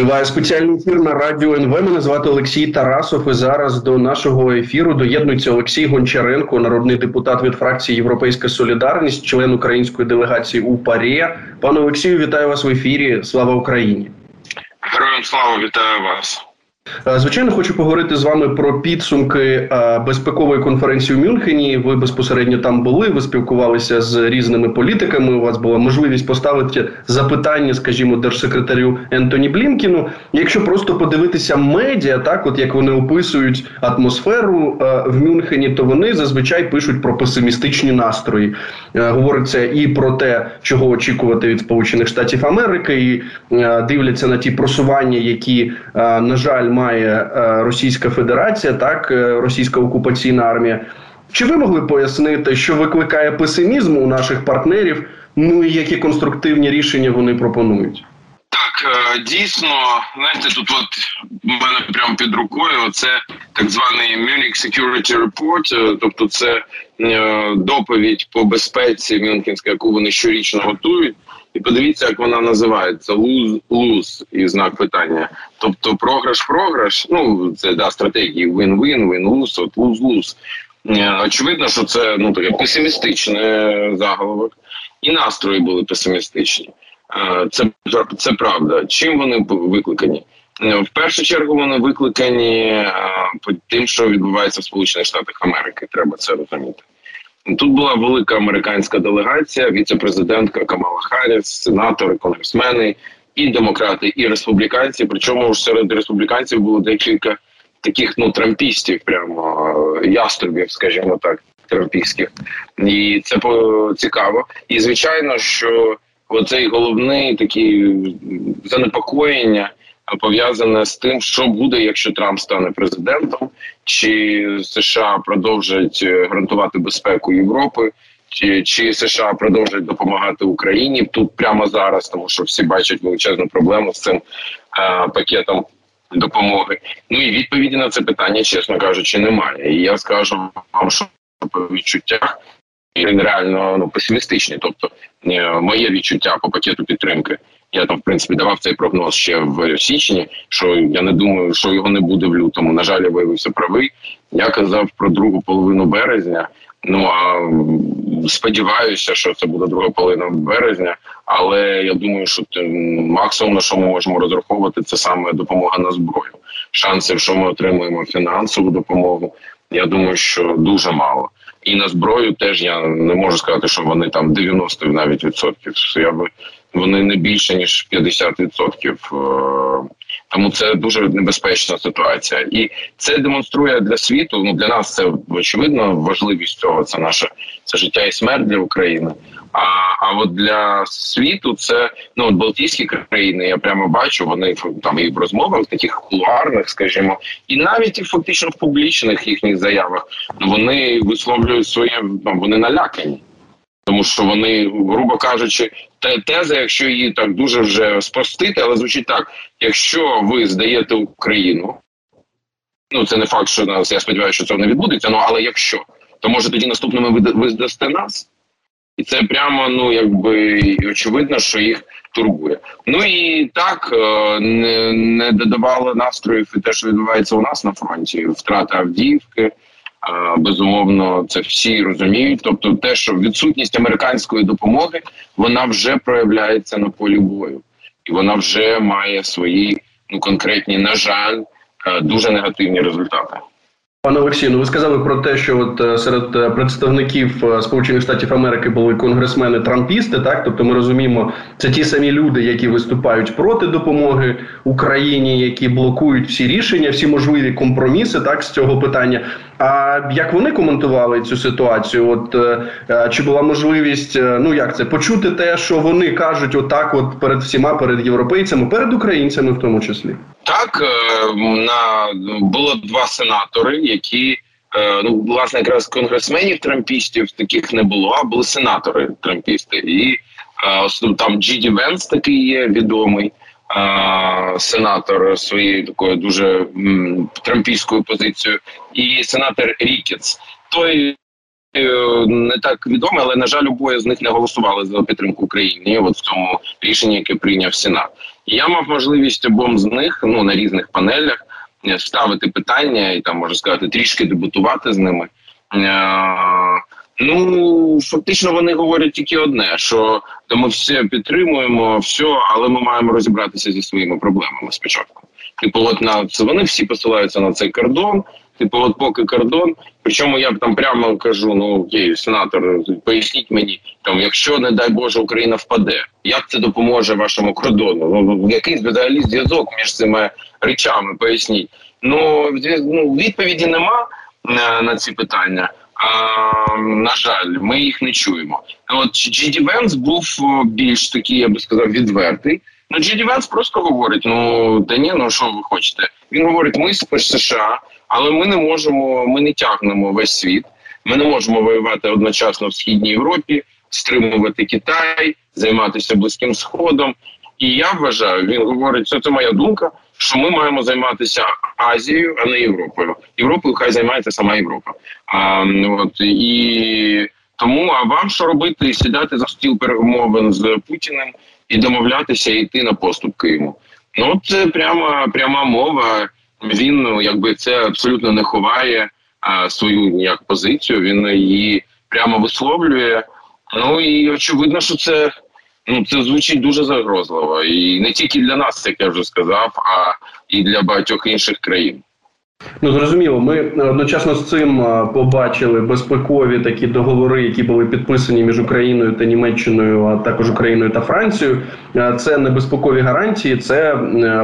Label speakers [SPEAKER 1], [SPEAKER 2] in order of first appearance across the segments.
[SPEAKER 1] Триває спеціальний ефір на радіо НВ. Мене звати Олексій Тарасов. І зараз до нашого ефіру доєднується Олексій Гончаренко, народний депутат від фракції Європейська Солідарність, член української делегації у ПАРЄ. Пане Олексію, вітаю вас в ефірі. Слава Україні!
[SPEAKER 2] Героям слава вітаю вас.
[SPEAKER 1] Е, звичайно, хочу поговорити з вами про підсумки е, безпекової конференції у Мюнхені. Ви безпосередньо там були. Ви спілкувалися з різними політиками. У вас була можливість поставити запитання, скажімо, держсекретарю Ентоні Блінкіну. Якщо просто подивитися медіа, так от як вони описують атмосферу е, в Мюнхені, то вони зазвичай пишуть про песимістичні настрої. Говориться і про те, чого очікувати від Сполучених Штатів Америки, і дивляться на ті просування, які на жаль має е, Російська Федерація, так е, російська окупаційна армія. Чи ви могли пояснити, що викликає песимізм у наших партнерів? Ну і які конструктивні рішення вони пропонують?
[SPEAKER 2] Так, е, дійсно, знаєте, тут от у мене прямо під рукою це так званий Munich Security Report, тобто це доповідь по безпеці Мюнхенська, яку вони щорічно готують. І подивіться, як вона називається луз-луз і знак питання. Тобто програш-програш, ну це да стратегії win-win, win-lose, от луз-луз. Е, очевидно, що це ну таке песимістичне заголовок, і настрої були песимістичні. Е, це це правда. Чим вони викликані? Е, в першу чергу вони викликані тим, що відбувається в Сполучених Штатах Америки. Треба це розуміти. Тут була велика американська делегація, віце-президентка Камала Харріс, сенатори, конгресмени, і демократи, і республіканці. Причому ж серед республіканців було декілька таких ну трампістів, прямо яструбів, скажімо так, трампістських. І це цікаво. І звичайно, що оцей головний такий занепокоєння пов'язане з тим, що буде, якщо Трамп стане президентом, чи США продовжать е, гарантувати безпеку Європи, чи чи США продовжать допомагати Україні тут прямо зараз, тому що всі бачать величезну проблему з цим е, пакетом допомоги. Ну і відповіді на це питання, чесно кажучи, немає. І я скажу вам, що по відчуттях він реально ну песимістичний. Тобто, е, моє відчуття по пакету підтримки. Я там в принципі давав цей прогноз ще в січні. Що я не думаю, що його не буде в лютому. На жаль, я виявився правий. Я казав про другу половину березня. Ну а сподіваюся, що це буде друга половина березня. Але я думаю, що максимум на що ми можемо розраховувати, це саме допомога на зброю. Шансів, що ми отримуємо фінансову допомогу. Я думаю, що дуже мало. І на зброю теж я не можу сказати, що вони там 90 навіть відсотків. Я би вони не більше ніж 50%. Е, тому це дуже небезпечна ситуація, і це демонструє для світу. Ну для нас це очевидно важливість цього. Це наше це життя і смерть для України. А а от для світу це ну Балтійські країни. Я прямо бачу. Вони там і в розмовах таких кулуарних, скажімо, і навіть і фактично в публічних їхніх заявах вони висловлюють своє ну, вони налякані тому що вони, грубо кажучи, те теза, якщо її так дуже вже спростити, але звучить так: якщо ви здаєте Україну, ну це не факт, що нас я сподіваюся, що це не відбудеться. Ну але якщо, то може тоді наступними ви, здасте нас, і це прямо ну якби очевидно, що їх турбує. Ну і так е, не, не додавало настроїв і те, що відбувається у нас на фронті, втрата Авдіївки. Безумовно, це всі розуміють. Тобто, те, що відсутність американської допомоги вона вже проявляється на полі бою, і вона вже має свої ну конкретні, на жаль, е, дуже негативні результати.
[SPEAKER 1] Пане Олексію, ну ви сказали про те, що от е, серед е, представників Сполучених Штатів Америки були конгресмени Трампісти. Так, тобто ми розуміємо, це ті самі люди, які виступають проти допомоги Україні, які блокують всі рішення, всі можливі компроміси, так з цього питання. А як вони коментували цю ситуацію? От чи була можливість, ну як це почути те, що вони кажуть, отак, от перед всіма, перед європейцями, перед українцями, в тому числі?
[SPEAKER 2] Так на було два сенатори які е, ну власне якраз конгресменів трампістів таких не було, а були сенатори трампісти. І е, там Джіді Венс такий є відомий. Е, сенатор своєю такою дуже трампійською позицією, і сенатор Рікетс. Той не так відомий, але на жаль, обоє з них не голосували за підтримку України. От в цьому рішенні, яке прийняв Сенат. Я мав можливість обом з них ну на різних панелях е, ставити питання і там можна сказати трішки дебутувати з ними. Е, ну фактично вони говорять тільки одне: що то ми все підтримуємо, все, але ми маємо розібратися зі своїми проблемами спочатку. Типу, от на це вони всі посилаються на цей кордон. Типу, от поки кордон. Причому я там прямо кажу: ну окей, сенатор, поясніть мені, там, якщо не дай Боже Україна впаде, як це допоможе вашому кордону? Ну який взагалі зв'язок між цими речами? Поясніть. Ну, ну відповіді нема на, на ці питання. На жаль, ми їх не чуємо. От Джиді Венс був більш такий, я би сказав, відвертий. Ну Джиді Венс просто говорить: ну та ні, ну що ви хочете? Він говорить: ми з США, але ми не можемо, ми не тягнемо весь світ. Ми не можемо воювати одночасно в східній Європі, стримувати Китай, займатися близьким сходом. І я вважаю, він говорить, це це моя думка, що ми маємо займатися Азією, а не Європою. Європою хай займається сама Європа. А от і тому а вам що робити? Сідати за стіл перемовин з Путіним і домовлятися, і йти на поступки йому. Ну це пряма пряма мова. Він ну, якби це абсолютно не ховає а, свою як позицію. Він її прямо висловлює. Ну і очевидно, що це ну це звучить дуже загрозливо, і не тільки для нас, як я вже сказав, а і для багатьох інших країн.
[SPEAKER 1] Ну зрозуміло, ми одночасно з цим побачили безпекові такі договори, які були підписані між Україною та Німеччиною, а також Україною та Францією. Це не безпекові гарантії, це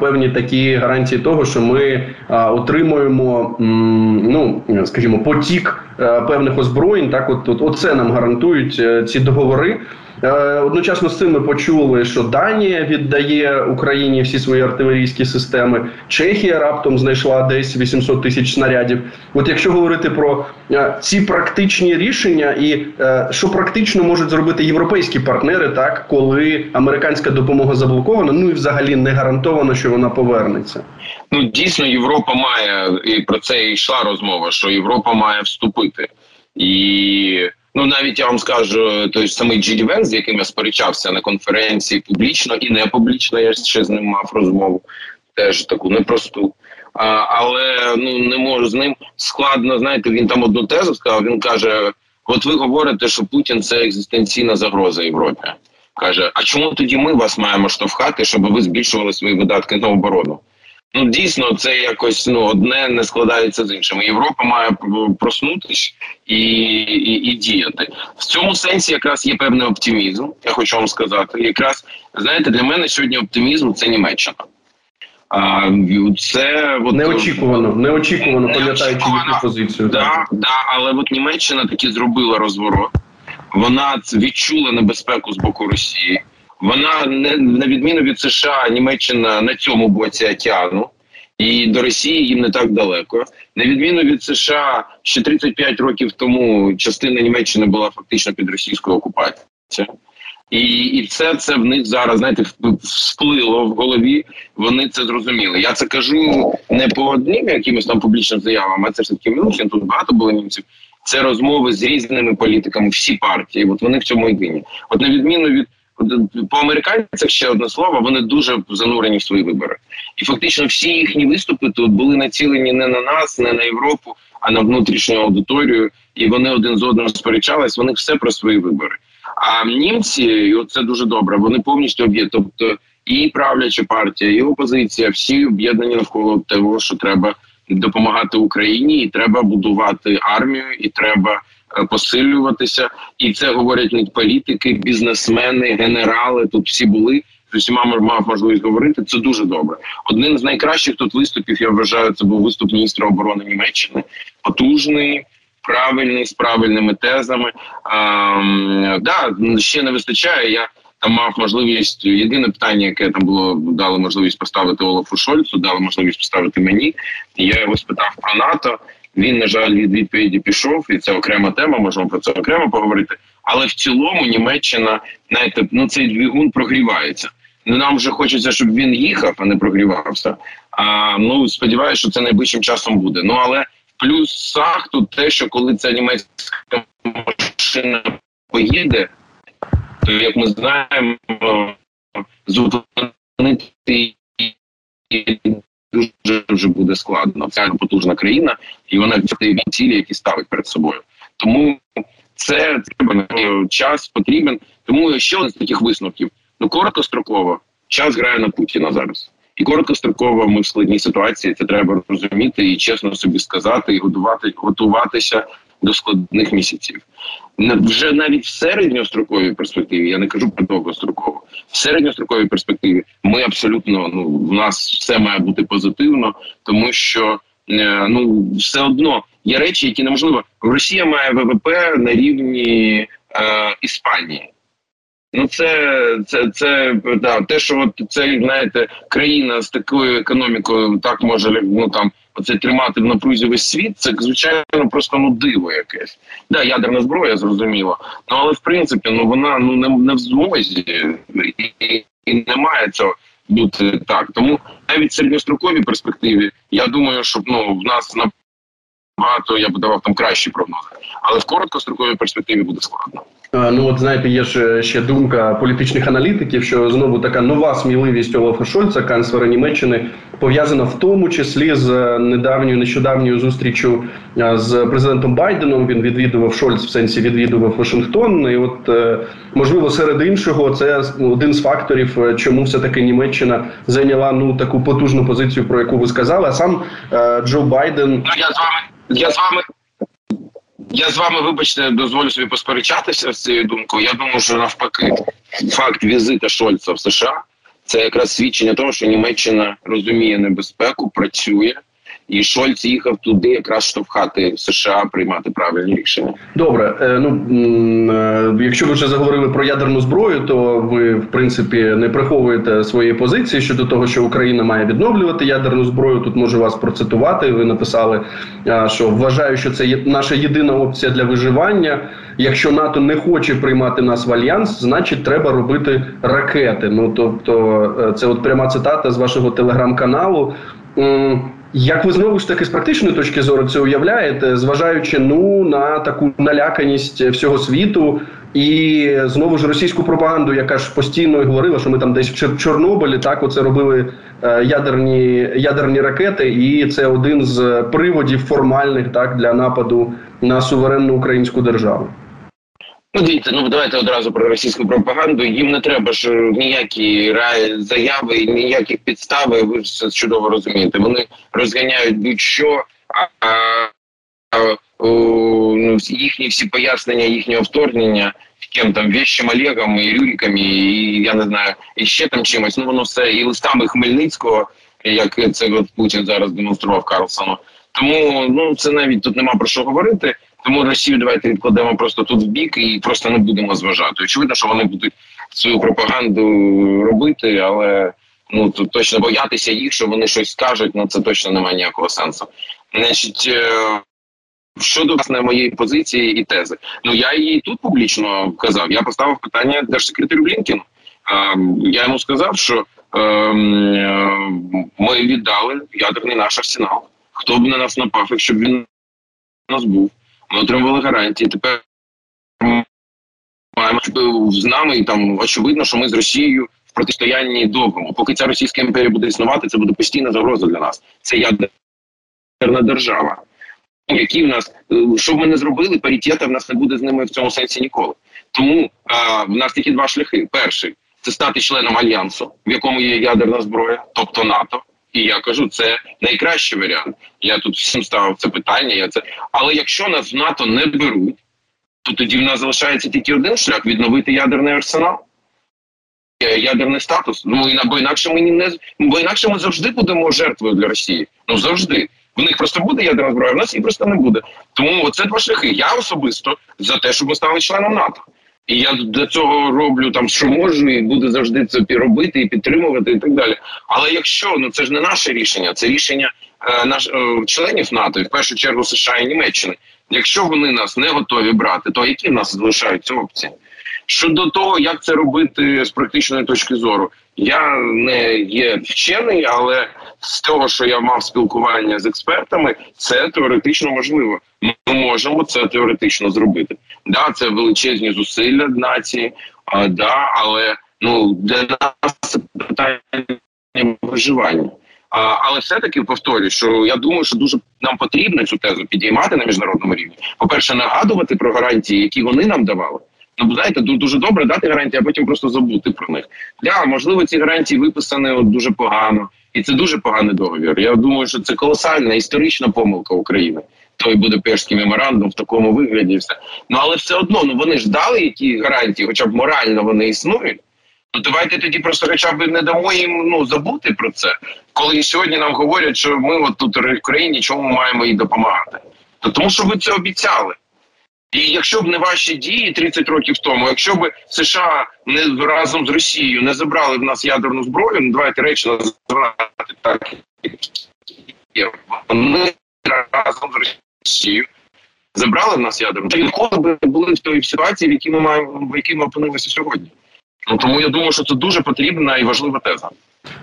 [SPEAKER 1] певні такі гарантії того, що ми отримуємо ну скажімо, потік певних озброєнь. Так, от, от, от це нам гарантують е, ці договори. Е, одночасно з цим ми почули, що Данія віддає Україні всі свої артилерійські системи. Чехія раптом знайшла десь 800 тисяч снарядів. От якщо говорити про е, ці практичні рішення, і е, що практично можуть зробити європейські партнери, так коли американська допомога заблокована, ну і взагалі не гарантовано, що вона повернеться.
[SPEAKER 2] Ну дійсно, Європа має і про це йшла розмова, що Європа має вступити і. Ну навіть я вам скажу той самий Джиді Вен, з яким я сперечався на конференції публічно і не публічно. Я ще з ним мав розмову, теж таку непросту. А, Але ну не можу з ним складно. Знаєте, він там одну тезу сказав. Він каже: От ви говорите, що Путін це екзистенційна загроза Європі. Каже: А чому тоді ми вас маємо штовхати, щоб ви збільшували свої видатки на оборону? Ну дійсно, це якось ну одне не складається з іншим. Європа має проснутись і, і і, діяти в цьому сенсі. Якраз є певний оптимізм. Я хочу вам сказати. Якраз знаєте, для мене сьогодні оптимізм це Німеччина. А це
[SPEAKER 1] от, неочікувано, неочікувано пам'ятаючи їхню позицію.
[SPEAKER 2] Да, так, да, але от Німеччина таки зробила розворот. Вона відчула небезпеку з боку Росії. Вона на відміну від США, Німеччина на цьому боці океану. І до Росії їм не так далеко. На відміну від США, ще 35 років тому частина Німеччини була фактично під російською окупацією. І і це це в них зараз знаєте всплило в голові. Вони це зрозуміли. Я це кажу не по одним якимось там публічним заявам, а це ж таки Мюнхен, Тут багато було німців. Це розмови з різними політиками. Всі партії. От вони в цьому єдині. От на відміну від по американцях ще одне слово. Вони дуже занурені в свої вибори, і фактично всі їхні виступи тут були націлені не на нас, не на Європу, а на внутрішню аудиторію. І вони один з одним сперечались. Вони все про свої вибори. А німці, і це дуже добре. Вони повністю об'є, тобто і правляча партія, і опозиція, всі об'єднані навколо того, що треба допомагати Україні, і треба будувати армію, і треба. Е, посилюватися, і це говорять не політики, бізнесмени, генерали. Тут всі були з усіма мав можливість говорити. Це дуже добре. Один з найкращих тут виступів я вважаю. Це був виступ міністра оборони Німеччини, потужний. Правильний з правильними тезами а, да ще не вистачає. Я там мав можливість єдине питання, яке там було дали можливість поставити Олафу Шольцу, дали можливість поставити мені. Я його спитав про НАТО. Він, на жаль, від відповіді пішов, і це окрема тема. Можемо про це окремо поговорити. Але в цілому Німеччина знаєте, ну цей двигун прогрівається. Ну, нам вже хочеться, щоб він їхав, а не прогрівався. А ну сподіваюся, що це найближчим часом буде. Ну але в плюсах тут те, що коли ця німецька машина поїде, то як ми знаємо, зупинити дуже вже буде складно. Це потужна країна, і вона від цілі, які ставить перед собою. Тому це треба час потрібен. Тому ще один з таких висновків. Ну короткостроково час грає на Путіна зараз. І короткостроково ми в складній ситуації. Це треба розуміти і чесно собі сказати, і готувати, готуватися до складних місяців. Вже навіть в середньостроковій перспективі, я не кажу про довгострокову, в середньостроковій перспективі ми абсолютно ну в нас все має бути позитивно, тому що е, ну все одно є речі, які неможливо. Росія має ВВП на рівні е, Іспанії. Ну, це це, це да, те, що от це знаєте, країна з такою економікою так може ну там оце тримати в напрузі весь світ. Це звичайно просто ну диво якесь. Да, ядерна зброя, зрозуміло. Ну але в принципі, ну вона ну не, не в змозі і, і не має цього бути так. Тому навіть в середньостроковій перспективі я думаю, що ну в нас набагато я б давав там кращі прогнози, але в короткостроковій перспективі буде складно.
[SPEAKER 1] Е, ну от знаєте, є ж ще думка політичних аналітиків, що знову така нова сміливість Олафа Шольца, канцлера Німеччини, пов'язана в тому числі з недавньою нещодавньою зустрічю е, з президентом Байденом. Він відвідував Шольц в сенсі відвідував Вашингтон. І от е, можливо, серед іншого, це один з факторів, чому все таки Німеччина зайняла ну таку потужну позицію, про яку ви сказали. А сам Джо Байден
[SPEAKER 2] ну, я з вами я з вами я з вами, вибачте, дозволю собі посперечатися з цією думкою. Я думаю, що навпаки, факт візита Шольца в США це якраз свідчення того, що Німеччина розуміє небезпеку, працює. І Шольц їхав туди, якраз штовхати США приймати правильні рішення.
[SPEAKER 1] Добре, е, ну е, якщо ви вже заговорили про ядерну зброю, то ви в принципі не приховуєте свої позиції щодо того, що Україна має відновлювати ядерну зброю. Тут можу вас процитувати. Ви написали, що вважаю, що це є наша єдина опція для виживання. Якщо НАТО не хоче приймати нас в альянс, значить треба робити ракети. Ну тобто, е, це от пряма цитата з вашого телеграм-каналу. Як ви знову ж таки з практичної точки зору це уявляєте, зважаючи ну на таку наляканість всього світу, і знову ж російську пропаганду, яка ж постійно говорила, що ми там десь в Чорнобилі так оце робили е, ядерні ядерні ракети, і це один з приводів формальних так для нападу на суверенну українську державу.
[SPEAKER 2] Ну, ну давайте одразу про російську пропаганду. Їм не треба ж ніякі заяви, ніяких підстави. Ви все чудово розумієте. Вони розганяють будь-що, а, а ну, їхні всі пояснення, їхнього вторгнення ким там Вещим Олегом і Рюріками, і я не знаю, і ще там чимось. Ну воно все і листами Хмельницького, як це от Путін зараз демонстрував Карлсону. Тому ну це навіть тут нема про що говорити. Тому Росію давайте відкладемо просто тут в бік і просто не будемо зважати. Очевидно, що вони будуть свою пропаганду робити, але ну тут точно боятися їх, що вони щось скажуть. Ну це точно немає ніякого сенсу. Значить. Е, щодо власне моєї позиції і тези, ну я її тут публічно казав. Я поставив питання держсекретарю Блінкіну. Я йому сказав, що ем, е, ми віддали ядерний наш арсенал. Хто б на нас напав, якщо б він нас був? Ми отримували гарантії. Тепер маємо з нами і там очевидно, що ми з Росією в протистоянні довгому. Поки ця Російська імперія буде існувати, це буде постійна загроза для нас. Це ядерна держава. Які в нас що б ми не зробили, паритета в нас не буде з ними в цьому сенсі ніколи. Тому а, в нас такі два шляхи: перший це стати членом альянсу, в якому є ядерна зброя, тобто НАТО. І я кажу, це найкращий варіант. Я тут всім ставив це питання. Я це, але якщо нас в НАТО не беруть, то тоді в нас залишається тільки один шлях відновити ядерний арсенал. Е, ядерний статус. Ну бо інакше ми не бо інакше ми завжди будемо жертвою для Росії. Ну завжди. В них просто буде ядерна зброя, в нас її просто не буде. Тому це два шляхи. Я особисто за те, щоб ми стали членом НАТО. І я для цього роблю там, що можу, і буду завжди це робити і підтримувати, і так далі. Але якщо ну це ж не наше рішення, це рішення е, наш е, членів НАТО, і в першу чергу США і Німеччини. Якщо вони нас не готові брати, то які в нас залишаються опції? Щодо того, як це робити з практичної точки зору, я не є вчений, але з того, що я мав спілкування з експертами, це теоретично можливо. Ми можемо це теоретично зробити. Да, це величезні зусилля нації, а, да, але Ну для нас це питання виживання. А, Але все-таки повторюю, що я думаю, що дуже нам потрібно цю тезу підіймати на міжнародному рівні. По перше, нагадувати про гарантії, які вони нам давали. Ну, знаєте, дуже добре дати гарантії, а потім просто забути про них. Да, можливо, ці гарантії виписані от дуже погано, і це дуже поганий договір. Я думаю, що це колосальна історична помилка України. Той буде Будапештський меморандум в такому вигляді, все ну але все одно ну вони ж дали які гарантії, хоча б морально вони існують. Ну давайте тоді просто хоча б не дамо їм ну забути про це, коли сьогодні нам говорять, що ми от тут в Україні чому маємо їй допомагати. То тому, що ви це обіцяли. І якщо б не ваші дії 30 років тому, якщо б США не разом з Росією не забрали в нас ядерну зброю, ну давайте речі називати так. Вони разом з Росією забрали в нас ядерну, то ніколи б були в той ситуації, в якій ми маємо в якій ми опинилися сьогодні. Ну тому я думаю, що це дуже потрібна і важлива теза.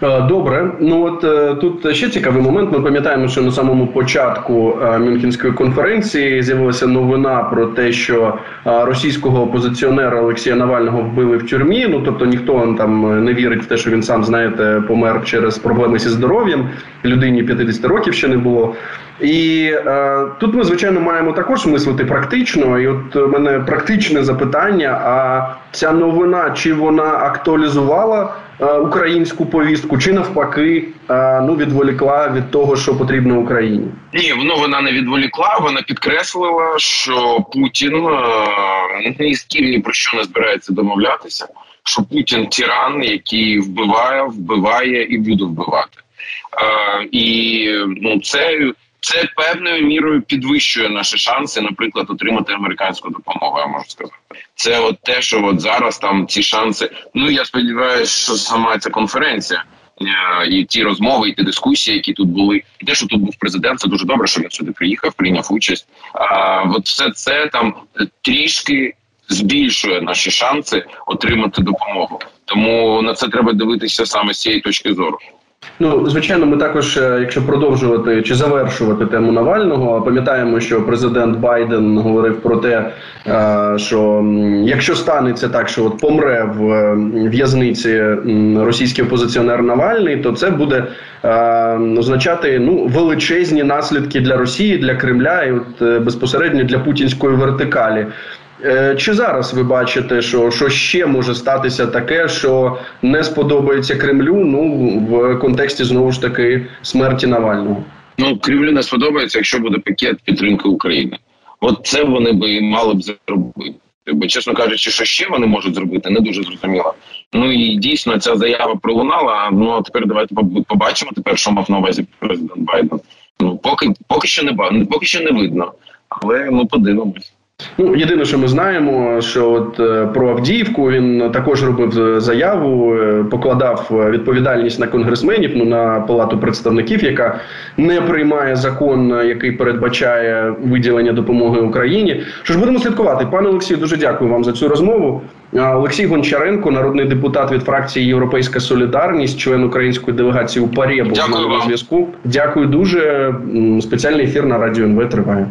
[SPEAKER 1] Е, добре, ну от е, тут ще цікавий момент. Ми пам'ятаємо, що на самому початку е, Мюнхенської конференції з'явилася новина про те, що російського опозиціонера Олексія Навального вбили в тюрмі. Ну тобто ніхто там не вірить в те, що він сам знаєте помер через проблеми зі здоров'ям. Людині 50 років ще не було. І е, тут ми звичайно маємо також мислити практично. І от у мене практичне запитання: а ця новина чи вона актуалізувала українську повістку, чи навпаки е, ну відволікла від того, що потрібно Україні?
[SPEAKER 2] Ні, ну вона не відволікла. Вона підкреслила, що Путін е, ні з ким ні про що не збирається домовлятися. Що Путін тиран, який вбиває, вбиває і буде вбивати. Е, і ну це це певною мірою підвищує наші шанси, наприклад, отримати американську допомогу. Я можу сказати, це от те, що от зараз там ці шанси. Ну я сподіваюся, що сама ця конференція. Е, і ті розмови, і ті дискусії, які тут були, і те, що тут був президент, це дуже добре, що він сюди приїхав, прийняв участь. А от все це там трішки збільшує наші шанси отримати допомогу. Тому на це треба дивитися саме з цієї точки зору.
[SPEAKER 1] Ну, звичайно, ми також, е, якщо продовжувати чи завершувати тему Навального, пам'ятаємо, що президент Байден говорив про те, е, що якщо станеться так, що от помре в е, в'язниці російський опозиціонер Навальний, то це буде означати ну величезні наслідки для Росії, для Кремля і от безпосередньо для путінської вертикалі. Е, чи зараз ви бачите, що що ще може статися таке, що не сподобається Кремлю? Ну в контексті знову ж таки смерті Навального?
[SPEAKER 2] Ну Кремлю не сподобається, якщо буде пакет підтримки України. От це вони би мали б зробити. Бо, чесно кажучи, що ще вони можуть зробити, не дуже зрозуміло. Ну і дійсно ця заява пролунала. Ну а тепер давайте побачимо тепер, що мав на увазі президент Байден. Ну поки поки що не поки що не видно, але ну подивимось.
[SPEAKER 1] Ну, єдине, що ми знаємо, що от е, про Авдіївку він також робив заяву, е, покладав відповідальність на конгресменів, ну на палату представників, яка не приймає закон, який передбачає виділення допомоги Україні. Що ж будемо слідкувати, пане Олексію, дуже дякую вам за цю розмову. Олексій Гончаренко, народний депутат від фракції Європейська Солідарність, член української делегації у Парі, був на зв'язку. Дякую дуже. Спеціальний ефір на радіо НВ триває.